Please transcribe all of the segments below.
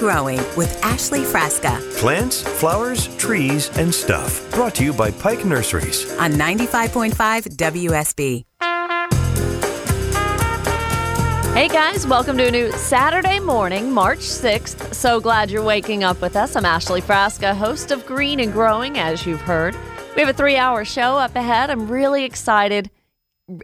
It's Green and Growing with Ashley Frasca Plants, flowers, trees, and stuff. Brought to you by Pike Nurseries. on 95.5 WSB. Hey guys, welcome to a new Saturday morning, March 6th. So glad you're waking up with us. I'm Ashley Frasca, host of Green and Growing, as you've heard. We have a three hour show up ahead. I'm really excited,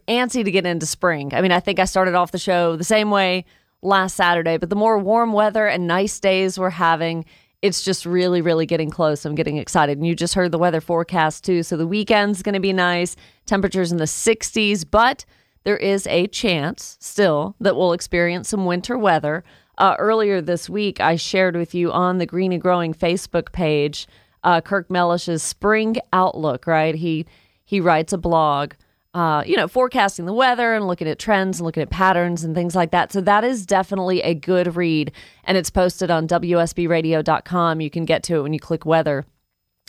antsy to get into spring. I mean, I think I started off the show the same way last Saturday, but the more warm weather and nice days we're having, it's just really, really getting close. I'm getting excited. And you just heard the weather forecast too. So the weekend's going to be nice, temperatures in the 60s, but there is a chance still that we'll experience some winter weather. Uh, earlier this week, I shared with you on the Green and Growing Facebook page uh, Kirk Mellish's spring outlook. Right, he he writes a blog, uh, you know, forecasting the weather and looking at trends and looking at patterns and things like that. So that is definitely a good read, and it's posted on WSBRadio.com. You can get to it when you click weather,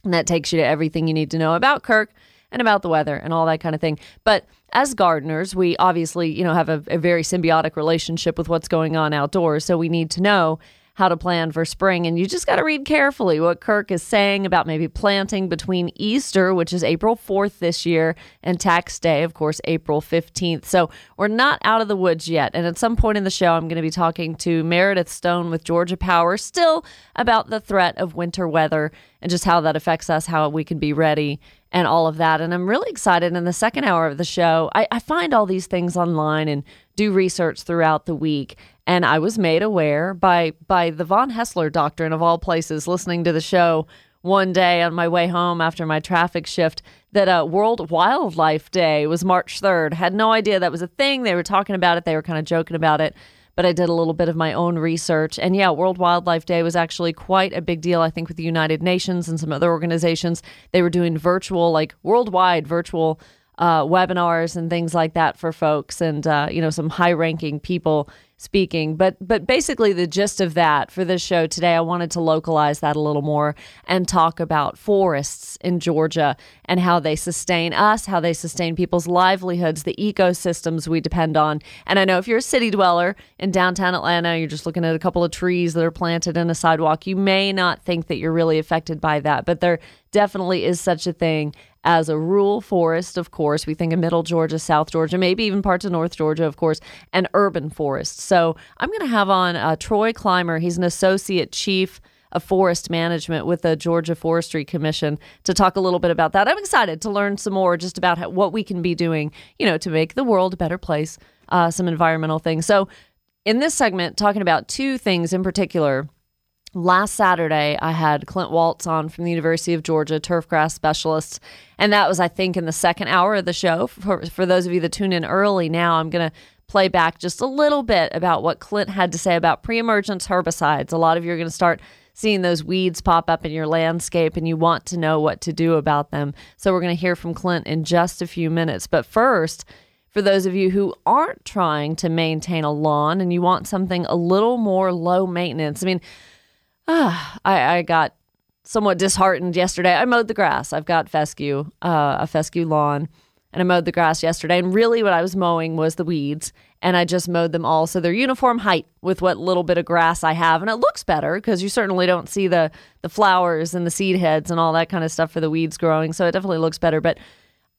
and that takes you to everything you need to know about Kirk and about the weather and all that kind of thing. But as gardeners, we obviously, you know, have a, a very symbiotic relationship with what's going on outdoors. So we need to know how to plan for spring. And you just got to read carefully what Kirk is saying about maybe planting between Easter, which is April 4th this year, and Tax Day, of course, April 15th. So we're not out of the woods yet. And at some point in the show, I'm going to be talking to Meredith Stone with Georgia Power still about the threat of winter weather and just how that affects us, how we can be ready and all of that. And I'm really excited in the second hour of the show. I, I find all these things online and do research throughout the week. And I was made aware by by the Von Haessler doctrine of all places, listening to the show one day on my way home after my traffic shift, that uh, World Wildlife Day was March 3rd. Had no idea that was a thing. They were talking about it. They were kind of joking about it but I did a little bit of my own research. And yeah, World Wildlife Day was actually quite a big deal, I think, with the United Nations and some other organizations. They were doing virtual, like worldwide virtual uh, webinars and things like that for folks and, uh, you know, some high ranking people speaking. But but basically the gist of that for this show today, I wanted to localize that a little more and talk about forests in Georgia and how they sustain us, how they sustain people's livelihoods, the ecosystems we depend on. And I know if you're a city dweller in downtown Atlanta, you're just looking at a couple of trees that are planted in a sidewalk, you may not think that you're really affected by that, but there definitely is such a thing as a rural forest, of course. We think of middle Georgia, South Georgia, maybe even parts of North Georgia, of course, and urban forests. So I'm going to have on uh, Troy Clymer. He's an associate chief of forest management with the Georgia Forestry Commission to talk a little bit about that. I'm excited to learn some more just about how, what we can be doing, you know, to make the world a better place, uh, some environmental things. So in this segment, talking about two things in particular last Saturday, I had Clint Waltz on from the University of Georgia, turfgrass specialist. And that was, I think, in the second hour of the show. For, for those of you that tune in early now, I'm going to play back just a little bit about what Clint had to say about pre emergence herbicides. A lot of you are going to start seeing those weeds pop up in your landscape and you want to know what to do about them. So we're going to hear from Clint in just a few minutes. But first, for those of you who aren't trying to maintain a lawn and you want something a little more low maintenance, I mean, Ah, I, I got somewhat disheartened yesterday. I mowed the grass. I've got fescue, uh, a fescue lawn, and I mowed the grass yesterday. And really, what I was mowing was the weeds, and I just mowed them all so they're uniform height with what little bit of grass I have, and it looks better because you certainly don't see the the flowers and the seed heads and all that kind of stuff for the weeds growing. So it definitely looks better, but.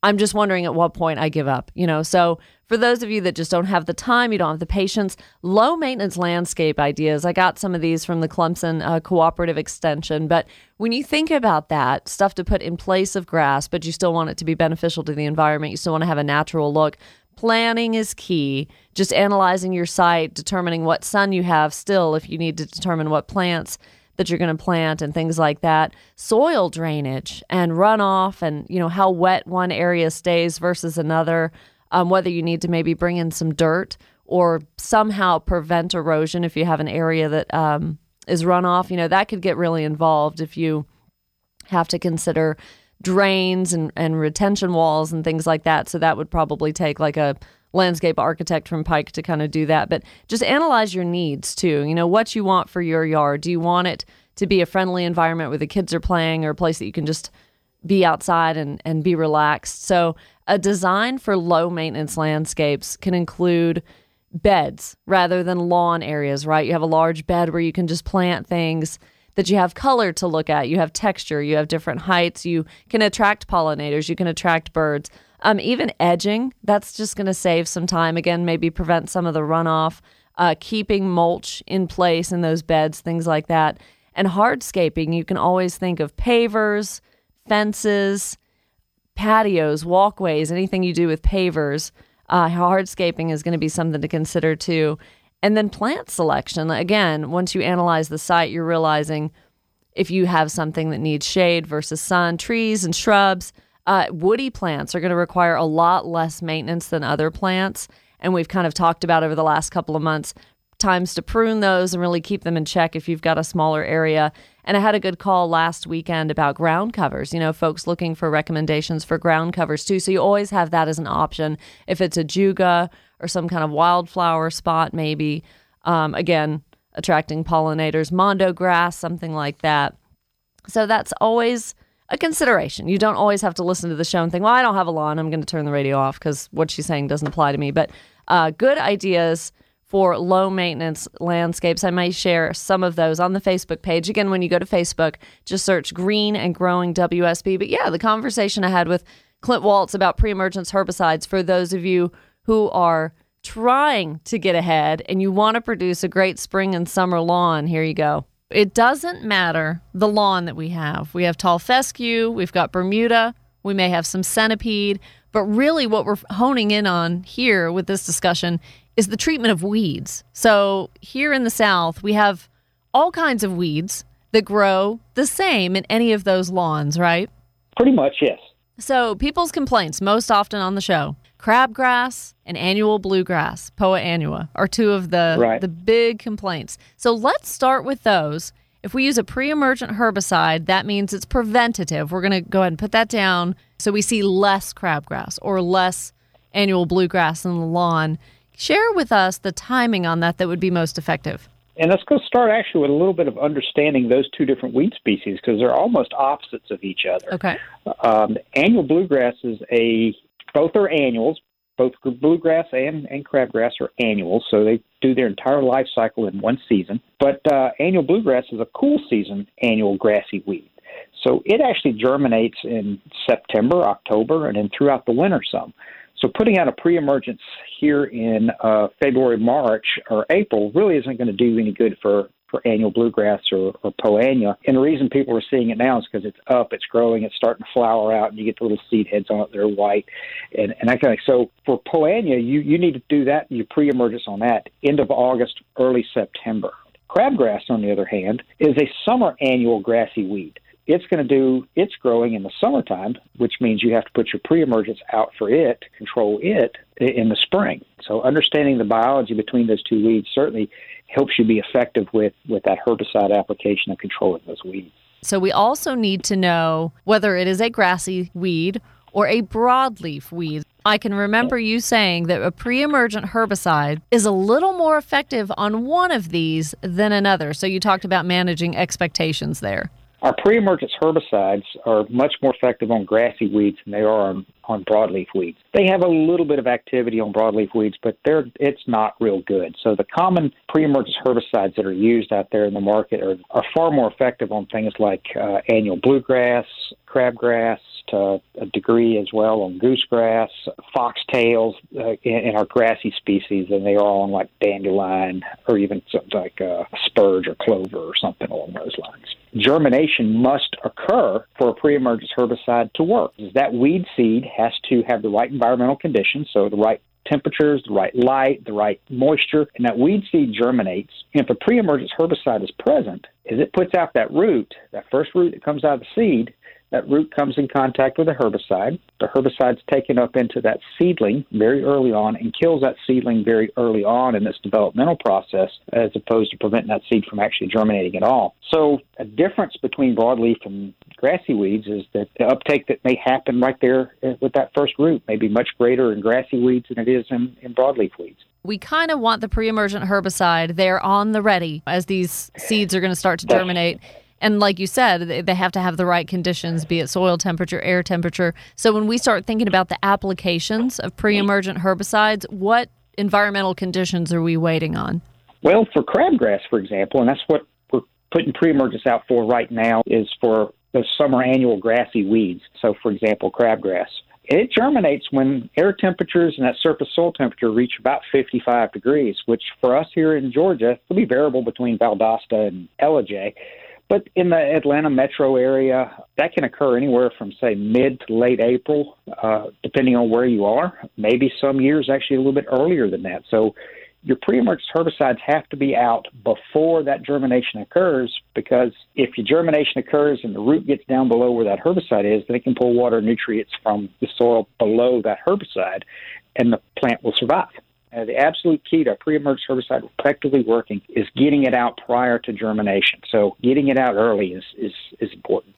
I'm just wondering at what point I give up, you know. So, for those of you that just don't have the time, you don't have the patience, low maintenance landscape ideas. I got some of these from the Clemson uh, Cooperative Extension. But when you think about that, stuff to put in place of grass, but you still want it to be beneficial to the environment, you still want to have a natural look. Planning is key. Just analyzing your site, determining what sun you have still, if you need to determine what plants that you're going to plant and things like that. Soil drainage and runoff and you know how wet one area stays versus another um, whether you need to maybe bring in some dirt or somehow prevent erosion if you have an area that um, is runoff. You know that could get really involved if you have to consider drains and, and retention walls and things like that. So that would probably take like a landscape architect from Pike to kind of do that. But just analyze your needs too. You know, what you want for your yard. Do you want it to be a friendly environment where the kids are playing or a place that you can just be outside and, and be relaxed? So, a design for low maintenance landscapes can include beds rather than lawn areas, right? You have a large bed where you can just plant things that you have color to look at, you have texture, you have different heights, you can attract pollinators, you can attract birds. Um, even edging, that's just going to save some time. Again, maybe prevent some of the runoff, uh, keeping mulch in place in those beds, things like that. And hardscaping, you can always think of pavers, fences, patios, walkways, anything you do with pavers. Uh, hardscaping is going to be something to consider too. And then plant selection. Again, once you analyze the site, you're realizing if you have something that needs shade versus sun, trees and shrubs. Uh, woody plants are going to require a lot less maintenance than other plants. And we've kind of talked about over the last couple of months times to prune those and really keep them in check if you've got a smaller area. And I had a good call last weekend about ground covers. You know, folks looking for recommendations for ground covers too. So you always have that as an option if it's ajuga or some kind of wildflower spot, maybe. Um, again, attracting pollinators, mondo grass, something like that. So that's always a consideration. You don't always have to listen to the show and think, well, I don't have a lawn. I'm going to turn the radio off because what she's saying doesn't apply to me. But uh, good ideas for low maintenance landscapes. I may share some of those on the Facebook page. Again, when you go to Facebook, just search Green and Growing WSB. But yeah, the conversation I had with Clint Waltz about pre emergence herbicides for those of you who are trying to get ahead and you want to produce a great spring and summer lawn, here you go. It doesn't matter the lawn that we have. We have tall fescue, we've got Bermuda, we may have some centipede, but really what we're honing in on here with this discussion is the treatment of weeds. So here in the South, we have all kinds of weeds that grow the same in any of those lawns, right? Pretty much, yes. So, people's complaints most often on the show crabgrass and annual bluegrass, Poa annua, are two of the, right. the big complaints. So, let's start with those. If we use a pre emergent herbicide, that means it's preventative. We're going to go ahead and put that down so we see less crabgrass or less annual bluegrass in the lawn. Share with us the timing on that that would be most effective. And let's go start actually with a little bit of understanding those two different weed species because they're almost opposites of each other. Okay. Um, annual bluegrass is a both are annuals. Both bluegrass and, and crabgrass are annuals, so they do their entire life cycle in one season. But uh, annual bluegrass is a cool season annual grassy weed. So it actually germinates in September, October, and then throughout the winter some. So putting out a pre-emergence here in uh, February, March, or April really isn't going to do any good for for annual bluegrass or, or Poa annua. And the reason people are seeing it now is because it's up, it's growing, it's starting to flower out, and you get the little seed heads on it They're white, and and that kind of. So for Poa annua, you you need to do that. You pre-emergence on that end of August, early September. Crabgrass, on the other hand, is a summer annual grassy weed it's going to do its growing in the summertime, which means you have to put your pre-emergence out for it to control it in the spring. So understanding the biology between those two weeds certainly helps you be effective with, with that herbicide application and controlling those weeds. So we also need to know whether it is a grassy weed or a broadleaf weed. I can remember you saying that a pre emergent herbicide is a little more effective on one of these than another. So you talked about managing expectations there. Our pre-emergence herbicides are much more effective on grassy weeds than they are on, on broadleaf weeds. They have a little bit of activity on broadleaf weeds, but they're it's not real good. So the common pre-emergence herbicides that are used out there in the market are, are far more effective on things like uh, annual bluegrass, crabgrass, to a degree as well on goosegrass, foxtails uh, in, in, our grassy species and they are on like dandelion or even something like uh, spurge or clover or something along those lines. Germination must occur for a pre-emergence herbicide to work. That weed seed has to have the right environmental conditions, so the right temperatures, the right light, the right moisture, and that weed seed germinates. And if a pre-emergence herbicide is present, as it puts out that root, that first root that comes out of the seed, that root comes in contact with a herbicide. The herbicide's taken up into that seedling very early on and kills that seedling very early on in its developmental process, as opposed to preventing that seed from actually germinating at all. So, a difference between broadleaf and grassy weeds is that the uptake that may happen right there eh, with that first root may be much greater in grassy weeds than it is in, in broadleaf weeds we kind of want the pre-emergent herbicide there on the ready as these seeds are going to start to germinate and like you said, they have to have the right conditions, be it soil temperature, air temperature. So when we start thinking about the applications of pre emergent herbicides, what environmental conditions are we waiting on? Well, for crabgrass, for example, and that's what we're putting pre-emergence out for right now, is for the summer annual grassy weeds. So, for example, crabgrass. It germinates when air temperatures and that surface soil temperature reach about 55 degrees, which for us here in Georgia will be variable between Valdosta and Ellijay. But in the Atlanta metro area, that can occur anywhere from, say, mid to late April, uh, depending on where you are. Maybe some years actually a little bit earlier than that. So your pre-emergence herbicides have to be out before that germination occurs because if your germination occurs and the root gets down below where that herbicide is, then it can pull water nutrients from the soil below that herbicide and the plant will survive. Uh, the absolute key to a pre-emergence herbicide effectively working is getting it out prior to germination. So getting it out early is, is, is important.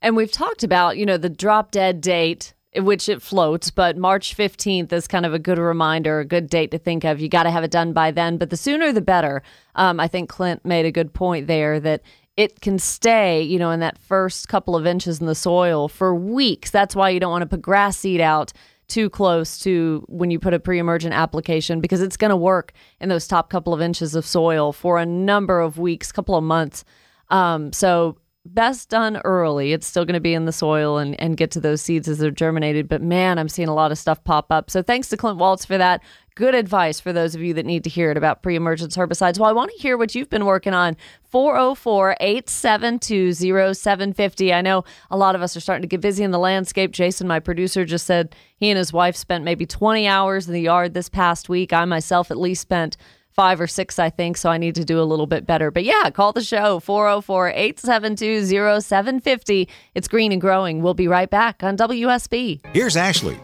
And we've talked about, you know, the drop dead date which it floats, but March 15th is kind of a good reminder, a good date to think of. You got to have it done by then, but the sooner the better. Um, I think Clint made a good point there that it can stay, you know, in that first couple of inches in the soil for weeks. That's why you don't want to put grass seed out too close to when you put a pre-emergent application because it's going to work in those top couple of inches of soil for a number of weeks, couple of months. Um, so best done early. It's still going to be in the soil and, and get to those seeds as they're germinated. But man, I'm seeing a lot of stuff pop up. So thanks to Clint Waltz for that. Good advice for those of you that need to hear it about pre emergence herbicides. Well, I want to hear what you've been working on. 404 872 0750. I know a lot of us are starting to get busy in the landscape. Jason, my producer, just said he and his wife spent maybe 20 hours in the yard this past week. I myself at least spent five or six, I think. So I need to do a little bit better. But yeah, call the show 404 872 0750. It's green and growing. We'll be right back on WSB. Here's Ashley.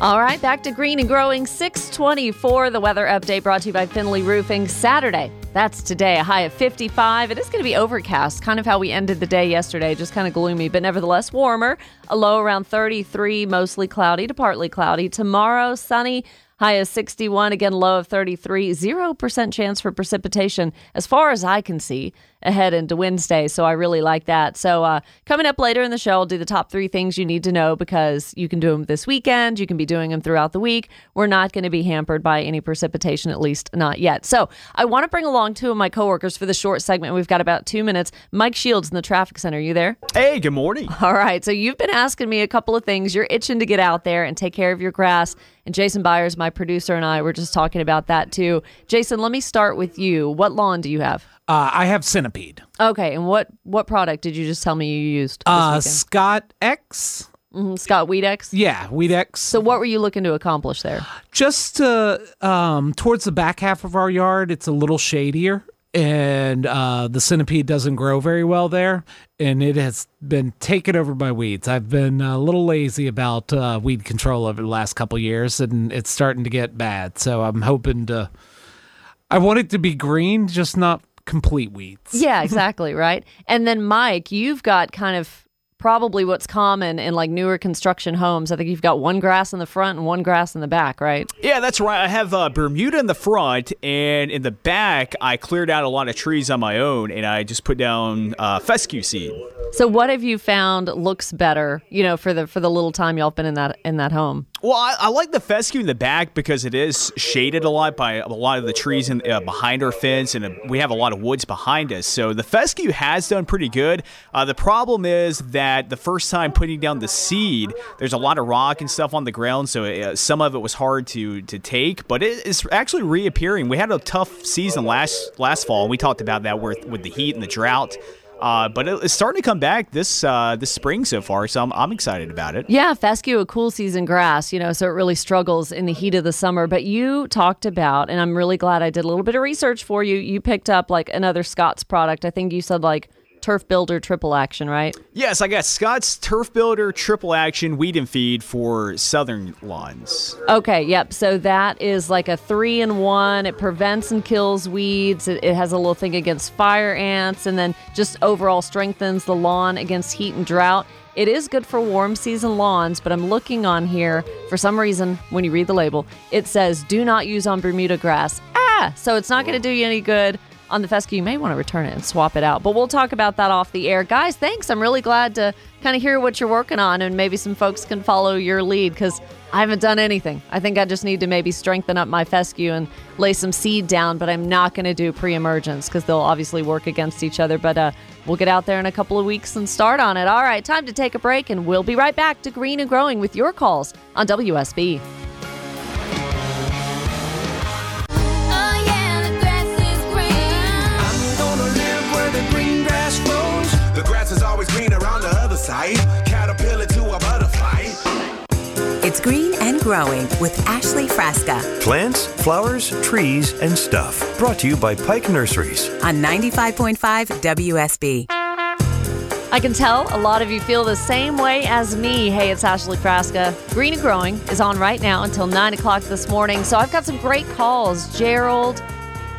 All right, back to green and growing 624. The weather update brought to you by Finley Roofing. Saturday, that's today, a high of 55. It is going to be overcast, kind of how we ended the day yesterday, just kind of gloomy, but nevertheless warmer. A low around 33, mostly cloudy to partly cloudy. Tomorrow, sunny, High of 61, again low of 33. 0% chance for precipitation as far as I can see ahead into Wednesday. So I really like that. So uh, coming up later in the show, I'll do the top three things you need to know because you can do them this weekend. You can be doing them throughout the week. We're not going to be hampered by any precipitation, at least not yet. So I want to bring along two of my coworkers for the short segment. We've got about two minutes. Mike Shields in the traffic center. Are You there? Hey, good morning. All right. So you've been asking me a couple of things. You're itching to get out there and take care of your grass. And Jason Byers, my producer, and I were just talking about that too. Jason, let me start with you. What lawn do you have? Uh, I have Centipede. Okay, and what what product did you just tell me you used? Uh. Scott X. Mhm, Scott Weedex. Yeah, Weed X. So what were you looking to accomplish there? just uh, um, towards the back half of our yard, it's a little shadier, and uh, the centipede doesn't grow very well there, and it has been taken over by weeds. I've been a little lazy about uh, weed control over the last couple years, and it's starting to get bad. So I'm hoping to. I want it to be green, just not complete weeds. Yeah, exactly, right? And then Mike, you've got kind of probably what's common in like newer construction homes. I think you've got one grass in the front and one grass in the back, right? Yeah, that's right. I have uh, Bermuda in the front, and in the back, I cleared out a lot of trees on my own, and I just put down uh, fescue seed. So what have you found looks better, you know, for the for the little time y'all been in that in that home? Well, I, I like the fescue in the back because it is shaded a lot by a lot of the trees in, uh, behind our fence, and uh, we have a lot of woods behind us. So the fescue has done pretty good. Uh, the problem is that the first time putting down the seed, there's a lot of rock and stuff on the ground, so uh, some of it was hard to to take. But it is actually reappearing. We had a tough season last last fall, we talked about that with with the heat and the drought. Uh, but it's starting to come back this uh, this spring so far, so I'm, I'm excited about it. Yeah, fescue, a cool season grass, you know, so it really struggles in the heat of the summer. But you talked about, and I'm really glad I did a little bit of research for you. You picked up like another Scott's product. I think you said like Turf Builder Triple Action, right? Yes, I got Scott's Turf Builder Triple Action Weed and Feed for southern lawns. Okay, yep. So that is like a three in one. It prevents and kills weeds. It, it has a little thing against fire ants, and then just overall strengthens the lawn against heat and drought. It is good for warm season lawns, but I'm looking on here for some reason when you read the label, it says do not use on Bermuda grass. Ah, so it's not going to do you any good on the fescue, you may want to return it and swap it out. But we'll talk about that off the air. Guys, thanks. I'm really glad to kind of hear what you're working on and maybe some folks can follow your lead because I haven't done anything. I think I just need to maybe strengthen up my fescue and lay some seed down, but I'm not going to do pre emergence because they'll obviously work against each other. But uh, we'll get out there in a couple of weeks and start on it. All right, time to take a break, and we'll be right back to Green and Growing with your calls on WSB. The grass is always greener on the other side. Caterpillar to a butterfly. It's Green and Growing with Ashley Frasca Plants, flowers, trees, and stuff. Brought to you by Pike Nurseries. on 95.5 WSB. I can tell a lot of you feel the same way as me. Hey, it's Ashley Frasca. Green and Growing is on right now until 9 o'clock this morning. So I've got some great calls. Gerald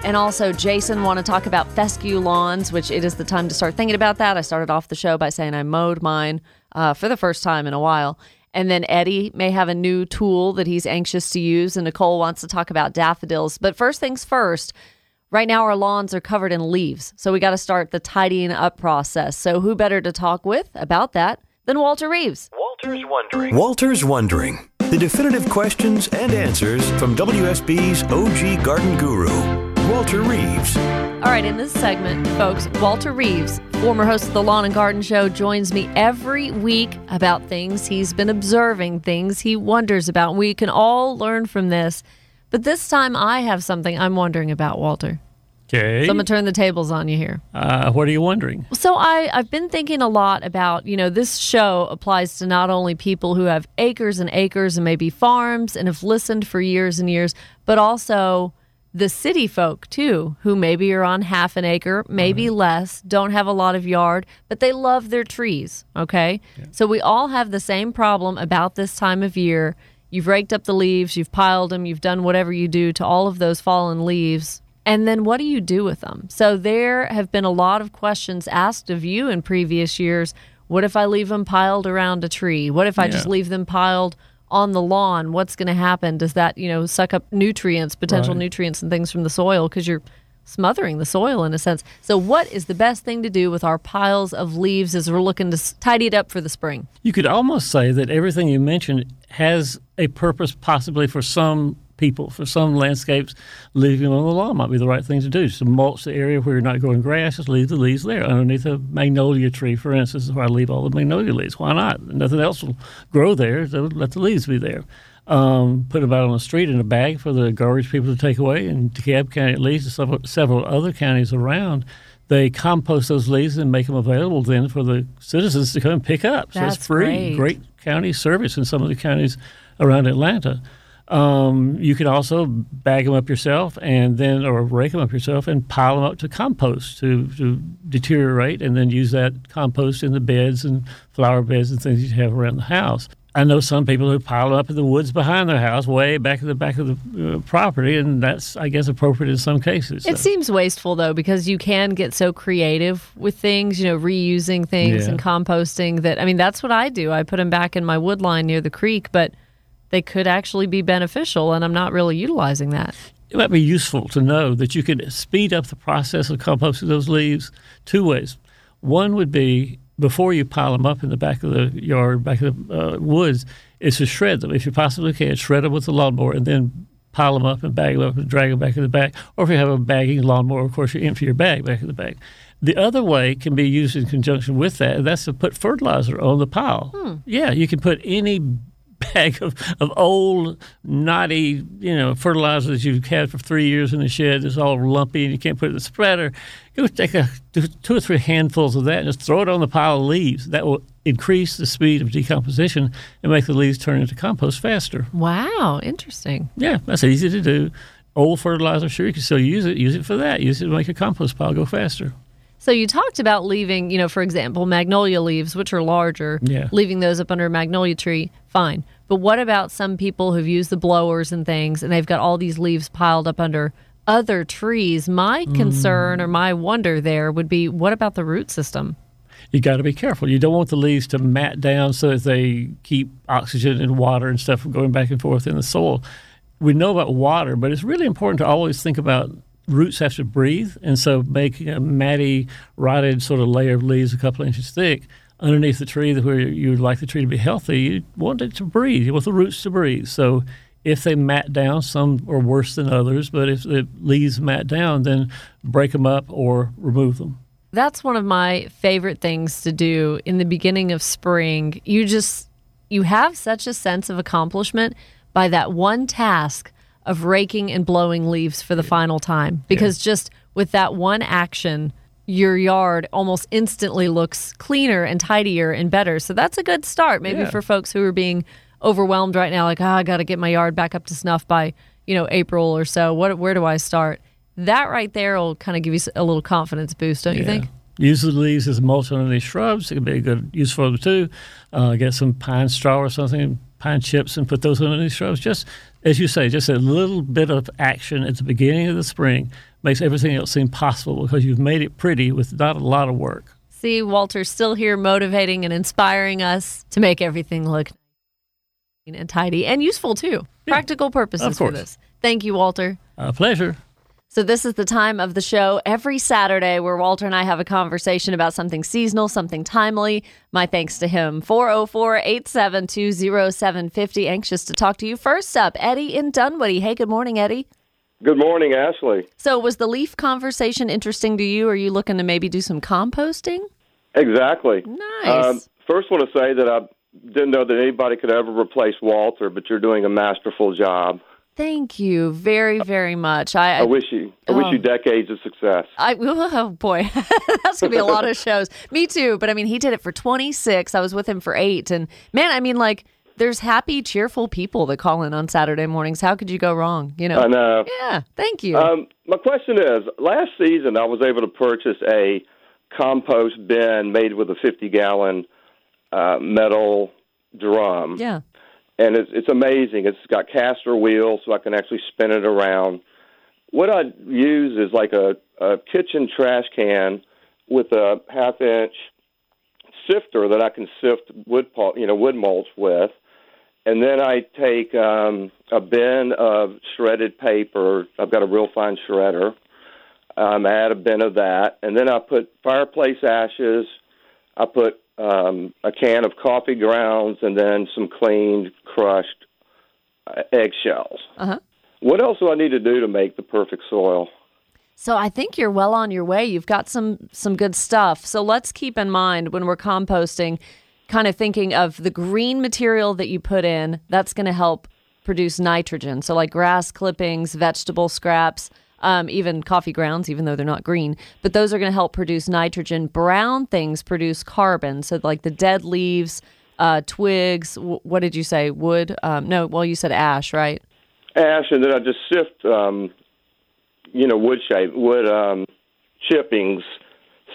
and also Jason want to talk about fescue lawns, which it is the time to start thinking about that. I started off the show by saying I mowed mine uh, for the first time in a while. And then Eddie may have a new tool that he's anxious to use, and Nicole wants to talk about daffodils. But first things first, Right now, our lawns are covered in leaves, so we got to start the tidying up process. So, who better to talk with about that than Walter Reeves? Walter's Wondering. Walter's Wondering. The definitive questions and answers from WSB's OG garden guru, Walter Reeves. All right, in this segment, folks, Walter Reeves, former host of the Lawn and Garden Show, joins me every week about things he's been observing, things he wonders about. We can all learn from this. But this time, I have something I'm wondering about, Walter. Okay. So I'm gonna turn the tables on you here. uh, what are you wondering? So I, I've been thinking a lot about, you know, this show applies to not only people who have acres and acres and maybe farms and have listened for years and years, but also the city folk too, who maybe are on half an acre, maybe less, don't have a lot of yard, but they love their trees. Okay. So we all have the same problem about this time of year. You've raked up the leaves, you've piled them, you've done whatever you do to all of those fallen leaves. And then what do you do with them? So there have been a lot of questions asked of you in previous years. What if I leave them piled around a tree? What if I just leave them piled on the lawn? What's going to happen? Does that, you know, suck up nutrients, potential Right. nutrients and things from the soil because you're smothering the soil in a sense. So what is the best thing to do with our piles of leaves as we're looking to tidy it up for the spring? You could almost say that everything you mentioned has a purpose, possibly for some people, for some landscapes. Leaving them on the lawn might be the right thing to do. To mulch the area where you're not growing grass, just leave the leaves there. Underneath a magnolia tree, for instance, is where I leave all the magnolia leaves. Why not? Nothing else will grow there, so let the leaves be there. Um, put them out on the street in a bag for the garbage people to take away. In DeKalb County, at least, and several, other counties around, they compost those leaves and make them available then for the citizens to come and pick up. So That's it's free. great. county service in some of the counties around Atlanta. Um, you can also bag them up yourself and then, or rake them up yourself and pile them up to compost to, to deteriorate and then use that compost in the beds and flower beds and things you have around the house. I know some people who pile up in the woods behind their house, way back in the back of the uh, property, and that's, I guess, appropriate in some cases. It So- seems wasteful though because you can get so creative with things, you know, reusing things Yeah. and composting that I mean that's what I do. I put them back in my wood line near the creek, but they could actually be beneficial and I'm not really utilizing that. it might be useful to know that you can speed up the process of composting those leaves two ways. One would be before you pile them up in the back of the yard, back of the uh, woods, is to shred them. If you possibly can, shred them with the lawnmower and then pile them up and bag them up and drag them back in the back. Or if you have a bagging lawnmower, of course, you empty your bag back in the back. The other way can be used in conjunction with that, and that's to put fertilizer on the pile. Yeah, you can put any bag of, of old, knotty, you know, fertilizer that you've had for three years in the shed. It's all lumpy and you can't put it in the spreader. Go take a, two two or three handfuls of that and just throw it on the pile of leaves. That will increase the speed of decomposition and make the leaves turn into compost faster. Wow, interesting. Yeah, that's easy to do. Old fertilizer, sure, you can still use it. Use it for that. Use it to make your compost pile go faster. So you talked about leaving, you know, for example, magnolia leaves, which are larger, Yeah. leaving those up under a magnolia tree, fine. But what about some people who've used the blowers and things and they've got all these leaves piled up under other trees? My mm. concern or my wonder there would be what about the root system? you got to be careful. You don't want the leaves to mat down so that they keep oxygen and water and stuff going back and forth in the soil. We know about water, but it's really important to always think about roots have to breathe, and so making a matty, rotted sort of layer of leaves a couple inches thick underneath the tree where you would like the tree to be healthy, you want it to breathe. You want the roots to breathe. So if they mat down, some are worse than others, but if the leaves mat down, then break them up or remove them. That's one of my favorite things to do in the beginning of spring. You just you have such a sense of accomplishment by that one task of raking and blowing leaves for the final time because just with that one action your yard almost instantly looks cleaner and tidier and better. So that's a good start maybe Yeah. for folks who are being overwhelmed right now like, "Ah, I got to get my yard back up to snuff by, you know, April or so. What where do I start?" That right there will kind of give you a little confidence boost, don't you think? Use the leaves as mulch under these shrubs. It could be a good use for them too. Uh, get some pine straw or something, pine chips, and put those under these shrubs. Just as you say, just a little bit of action at the beginning of the spring makes everything else seem possible because you've made it pretty with not a lot of work. See, Walter's still here motivating and inspiring us to make everything look neat and tidy and useful too. Practical purposes for this. Thank you, Walter. A pleasure. So, this is the time of the show every Saturday where Walter and I have a conversation about something seasonal, something timely. My thanks to him. 404 872 0750. Anxious to talk to you. First up, Eddie in Dunwoody. Hey, good morning, Eddie. Good morning, Ashley. So, was the leaf conversation interesting to you? Are you looking to maybe do some composting? Exactly. Nice. Um, first, want to say that I didn't know that anybody could ever replace Walter, but you're doing a masterful job. Thank you very, very much. I, I wish you, I wish Oh. you decades of success. I oh boy, that's gonna be a lot of shows. Me too, but I mean, he did it for 26. I was with him for eight, and man, I mean, like, there's happy, cheerful people that call in on Saturday mornings. How could you go wrong? You know? I know. Yeah. Thank you. Um, my question is: Last season, I was able to purchase a compost bin made with a 50 gallon uh, metal drum. yeah. and it's it's amazing. It's got caster wheels, so I can actually spin it around. What I use is like a, a kitchen trash can with a half inch sifter that I can sift wood you know wood mulch with, and then I take um, a bin of shredded paper. I've got a real fine shredder. Um, I add a bin of that, and then I put fireplace ashes. I put um, a can of coffee grounds and then some cleaned, crushed uh, eggshells. Uh huh. What else do I need to do to make the perfect soil? So I think you're well on your way. You've got some some good stuff. So let's keep in mind when we're composting, kind of thinking of the green material that you put in. That's going to help produce nitrogen. So like grass clippings, vegetable scraps, um, even coffee grounds, even though they're not green. But those are going to help produce nitrogen. Brown things produce carbon. So like the dead leaves, uh, twigs. W- what did you say? Wood? Um, no. Well, you said ash, right? Ash, and then I just sift, um, you know, wood shape, wood um, chippings,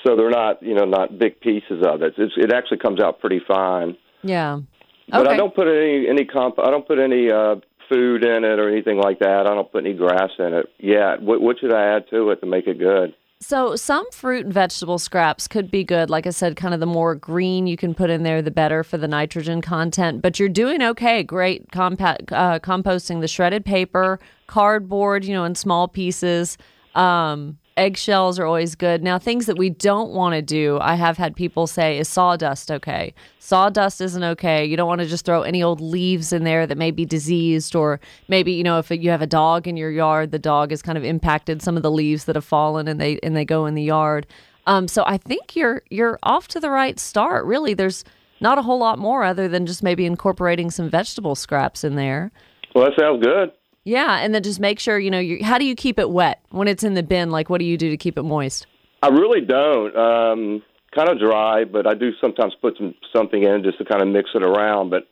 so they're not, you know, not big pieces of it. It's, it actually comes out pretty fine. Yeah. Okay. But I don't put any any comp. I don't put any uh, food in it or anything like that. I don't put any grass in it yet. What, what should I add to it to make it good? So some fruit and vegetable scraps could be good. Like I said, kind of the more green you can put in there, the better for the nitrogen content. But you're doing okay. Great compa- uh, composting the shredded paper, cardboard, you know, in small pieces. Um, eggshells are always good. Now, things that we don't want to do, I have had people say, is sawdust okay? Sawdust isn't okay. You don't want to just throw any old leaves in there that may be diseased, or maybe you know if you have a dog in your yard, the dog has kind of impacted some of the leaves that have fallen, and they and they go in the yard. Um, so I think you're you're off to the right start. Really, there's not a whole lot more other than just maybe incorporating some vegetable scraps in there. Well, that sounds good. Yeah, and then just make sure you know. You, how do you keep it wet when it's in the bin? Like, what do you do to keep it moist? I really don't. Um, kind of dry, but I do sometimes put some something in just to kind of mix it around, but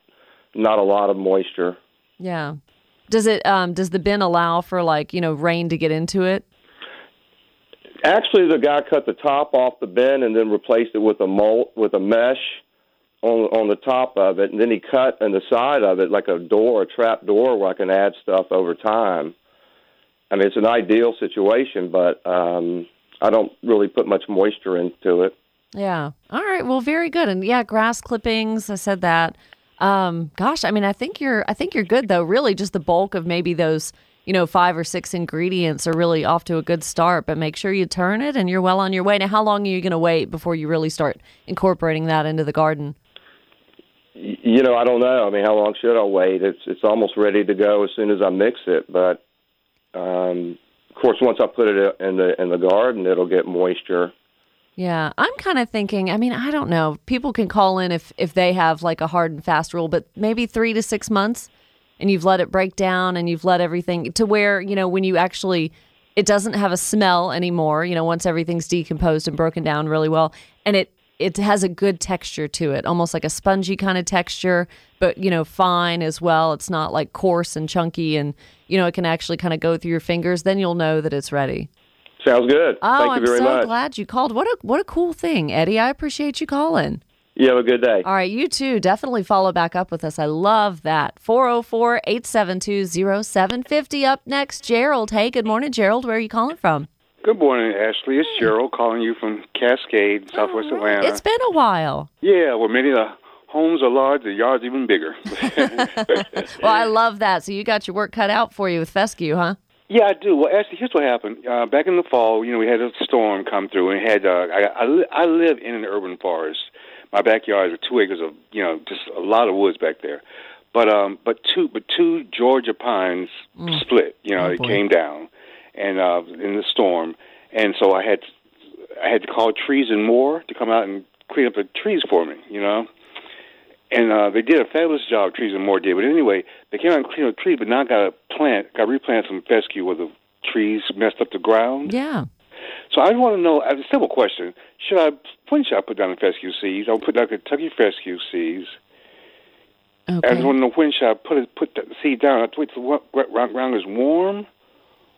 not a lot of moisture. Yeah. Does it? Um, does the bin allow for like you know rain to get into it? Actually, the guy cut the top off the bin and then replaced it with a mold with a mesh on on the top of it, and then he cut on the side of it like a door, a trap door, where I can add stuff over time. I mean, it's an ideal situation, but um, I don't really put much moisture into it. Yeah. All right. Well, very good. And yeah, grass clippings. I said that. Um, gosh, I mean, I think you're. I think you're good though. Really, just the bulk of maybe those you know, five or six ingredients are really off to a good start. But make sure you turn it and you're well on your way. Now, how long are you going to wait before you really start incorporating that into the garden? You know, I don't know. I mean, how long should I wait? It's it's almost ready to go as soon as I mix it, but um, of course, once I put it in the in the garden, it'll get moisture. Yeah, I'm kind of thinking. I mean, I don't know. People can call in if if they have like a hard and fast rule, but maybe three to six months, and you've let it break down, and you've let everything to where you know when you actually, it doesn't have a smell anymore. You know, once everything's decomposed and broken down really well, and it it has a good texture to it, almost like a spongy kind of texture, but you know, fine as well. It's not like coarse and chunky, and you know, it can actually kind of go through your fingers. Then you'll know that it's ready. Sounds good. Oh, Thank I'm very so much. glad you called. What a what a cool thing, Eddie. I appreciate you calling. You have a good day. All right, you too. Definitely follow back up with us. I love that. 404 872 0750. Up next, Gerald. Hey, good morning, Gerald. Where are you calling from? Good morning, Ashley. It's Gerald calling you from Cascade, Southwest Atlanta. It's been a while. yeah, well, many of the homes are large, the yards even bigger. Well, I love that. So you got your work cut out for you with fescue, huh? yeah, I do. Well, Ashley, here's what happened. Uh, back in the fall, you know, we had a storm come through, and had uh, I, I, li- I live in an urban forest. My backyard is two acres of, you know, just a lot of woods back there. But um, but two, but two Georgia pines split. You know, Oh, it boy. came down, and uh, in the storm, and so I had I had to call Trees and More to come out and clean up the trees for me, you know. And uh, they did a fabulous job, Trees and More did. But anyway, they came out and cleaned up the trees, but now I got to plant, got to replant some fescue where the trees messed up the ground. Yeah. So I want to know, I have a simple question. Should I, when should I put down the fescue seeds? I'll put down Kentucky fescue seeds. I Okay. just want to know when should I put it, put the seed down? I have to wait till the ground is warm.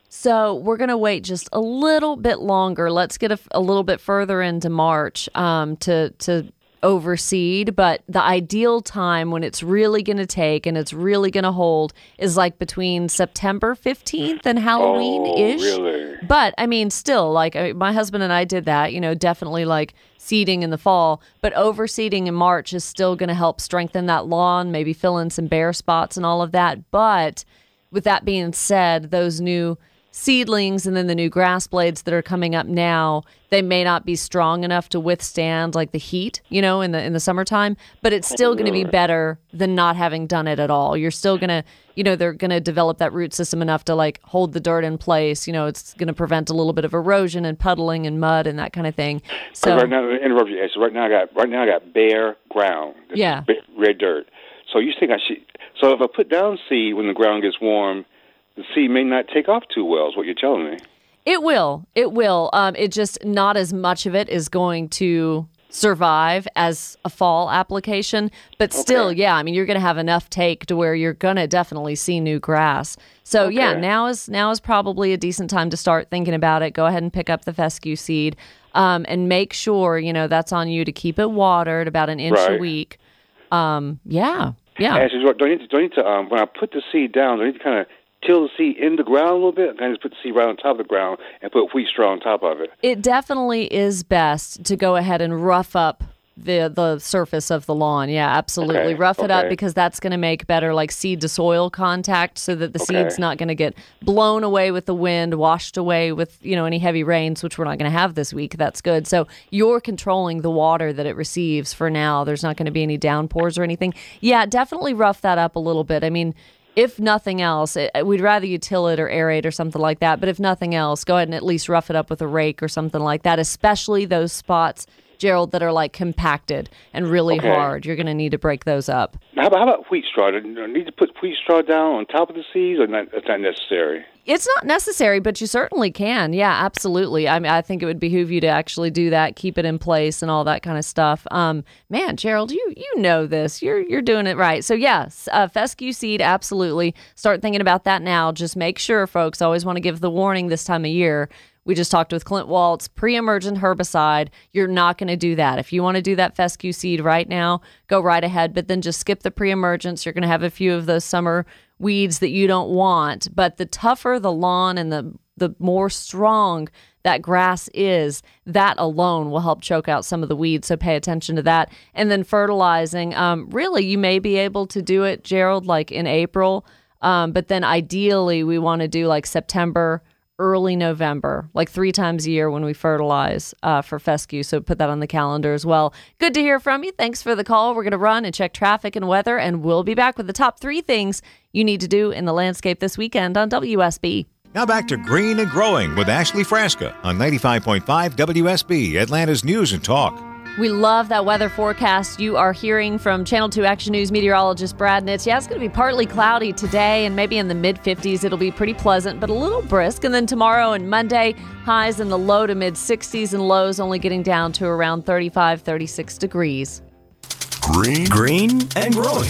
So we're going to wait just a little bit longer. Let's get a, a little bit further into March um, to to overseed. But the ideal time when it's really going to take and it's really going to hold is like between September 15th and Halloween ish. Oh, really? But I mean, still, like I, my husband and I did that, you know, definitely like seeding in the fall, but overseeding in March is still going to help strengthen that lawn, maybe fill in some bare spots and all of that. But with that being said, those new seedlings and then the new grass blades that are coming up now, they may not be strong enough to withstand like the heat, you know, in the in the summertime, but it's still going to be better than not having done it at all. You're still going to, you know, they're going to develop that root system enough to like hold the dirt in place, you know, it's going to prevent a little bit of erosion and puddling and mud and that kind of thing. So right now, interrupt you. So right now I got right now I got bare ground. Yeah. red dirt. So you think I should? So if I put down seed when the ground gets warm, the seed may not take off too well. Is what you're telling me? It will. It will. Um, it just not as much of it is going to survive as a fall application, but still, yeah. I mean, you're going to have enough take to where you're going to definitely see new grass. So yeah, now is now is probably a decent time to start thinking about it. Go ahead and pick up the fescue seed, um, and make sure you know that's on you to keep it watered about an inch a week. Um, yeah, yeah. Do I need to, do I need to um, when I put the seed down, do I need to kind of till the seed in the ground a little bit? Can I just put the seed right on top of the ground and put wheat straw on top of it? It definitely is best to go ahead and rough up the the surface of the lawn. Yeah, absolutely. Okay, Rough it up because that's going to make better like seed to soil contact so that the Okay. seed's not going to get blown away with the wind, washed away with, you know, any heavy rains, which we're not going to have this week. That's good. So you're controlling the water that it receives for now. There's not going to be any downpours or anything. Yeah, definitely rough that up a little bit. I mean, if nothing else, it, uh, we'd rather you till it or aerate or something like that. But if nothing else, go ahead and at least rough it up with a rake or something like that, especially those spots, Gerald, that are like compacted and really Okay. hard. You're going to need to break those up. How about, how about wheat straw? Do I need to put wheat straw down on top of the seeds, or not? That's not necessary. It's not necessary, but you certainly can. Yeah, absolutely. I mean, I think it would behoove you to actually do that, keep it in place, and all that kind of stuff. Um, man, Gerald, you you know this. You're you're doing it right. So yes, uh, fescue seed, absolutely. Start thinking about that now. Just make sure, folks. Always want to give the warning this time of year. We just talked with Clint Waltz, pre-emergent herbicide. You're not going to do that. If you want to do that fescue seed right now, go right ahead. But then just skip the pre-emergence. You're going to have a few of those summer weeds that you don't want. But the tougher the lawn and the the more strong that grass is, that alone will help choke out some of the weeds. So pay attention to that. And then fertilizing. Um, really, you may be able to do it, Gerald, like in April. Um, but then ideally, we want to do like September, early November, like three times a year when we fertilize uh, for fescue. So put that on the calendar as well. Good to hear from you. Thanks for the call. We're going to run and check traffic and weather, and we'll be back with the top three things you need to do in the landscape this weekend on WSB. Now back to Green and Growing with Ashley Frasca on 95.5 WSB, Atlanta's News and Talk. We love that weather forecast you are hearing from Channel 2 Action News meteorologist Brad Nitz. Yeah, it's going to be partly cloudy today and maybe in the mid 50s. It'll be pretty pleasant, but a little brisk. And then tomorrow and Monday, highs in the low to mid 60s and lows only getting down to around 35, 36 degrees. Green, green, and growing.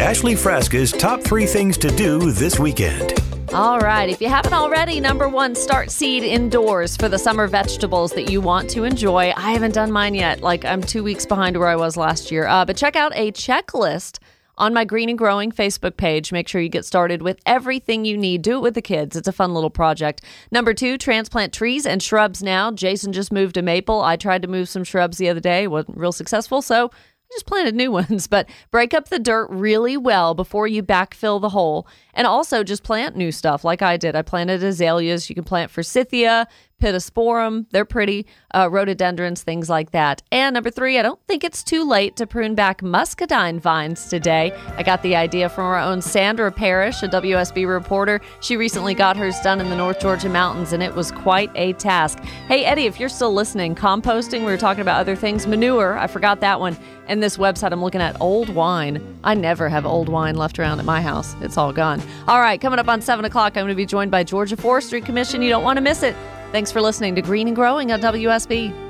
Ashley Frasca's top three things to do this weekend. All right. If you haven't already, number one, start seed indoors for the summer vegetables that you want to enjoy. I haven't done mine yet. Like, I'm two weeks behind where I was last year. Uh, but check out a checklist on my Green and Growing Facebook page. Make sure you get started with everything you need. Do it with the kids. It's a fun little project. Number two, transplant trees and shrubs now. Jason just moved a maple. I tried to move some shrubs the other day, wasn't real successful. So, just planted new ones, but break up the dirt really well before you backfill the hole. And also just plant new stuff like I did. I planted azaleas. You can plant forsythia, pittosporum. They're pretty. Uh, rhododendrons, things like that. And number three, I don't think it's too late to prune back muscadine vines today. I got the idea from our own Sandra Parrish, a WSB reporter. She recently got hers done in the North Georgia mountains, and it was quite a task. Hey, Eddie, if you're still listening, composting, we were talking about other things. Manure, I forgot that one. And this website, I'm looking at old wine. I never have old wine left around at my house. It's all gone. All right, coming up on 7 o'clock, I'm going to be joined by Georgia Forestry Commission. You don't want to miss it. Thanks for listening to Green and Growing on WSB.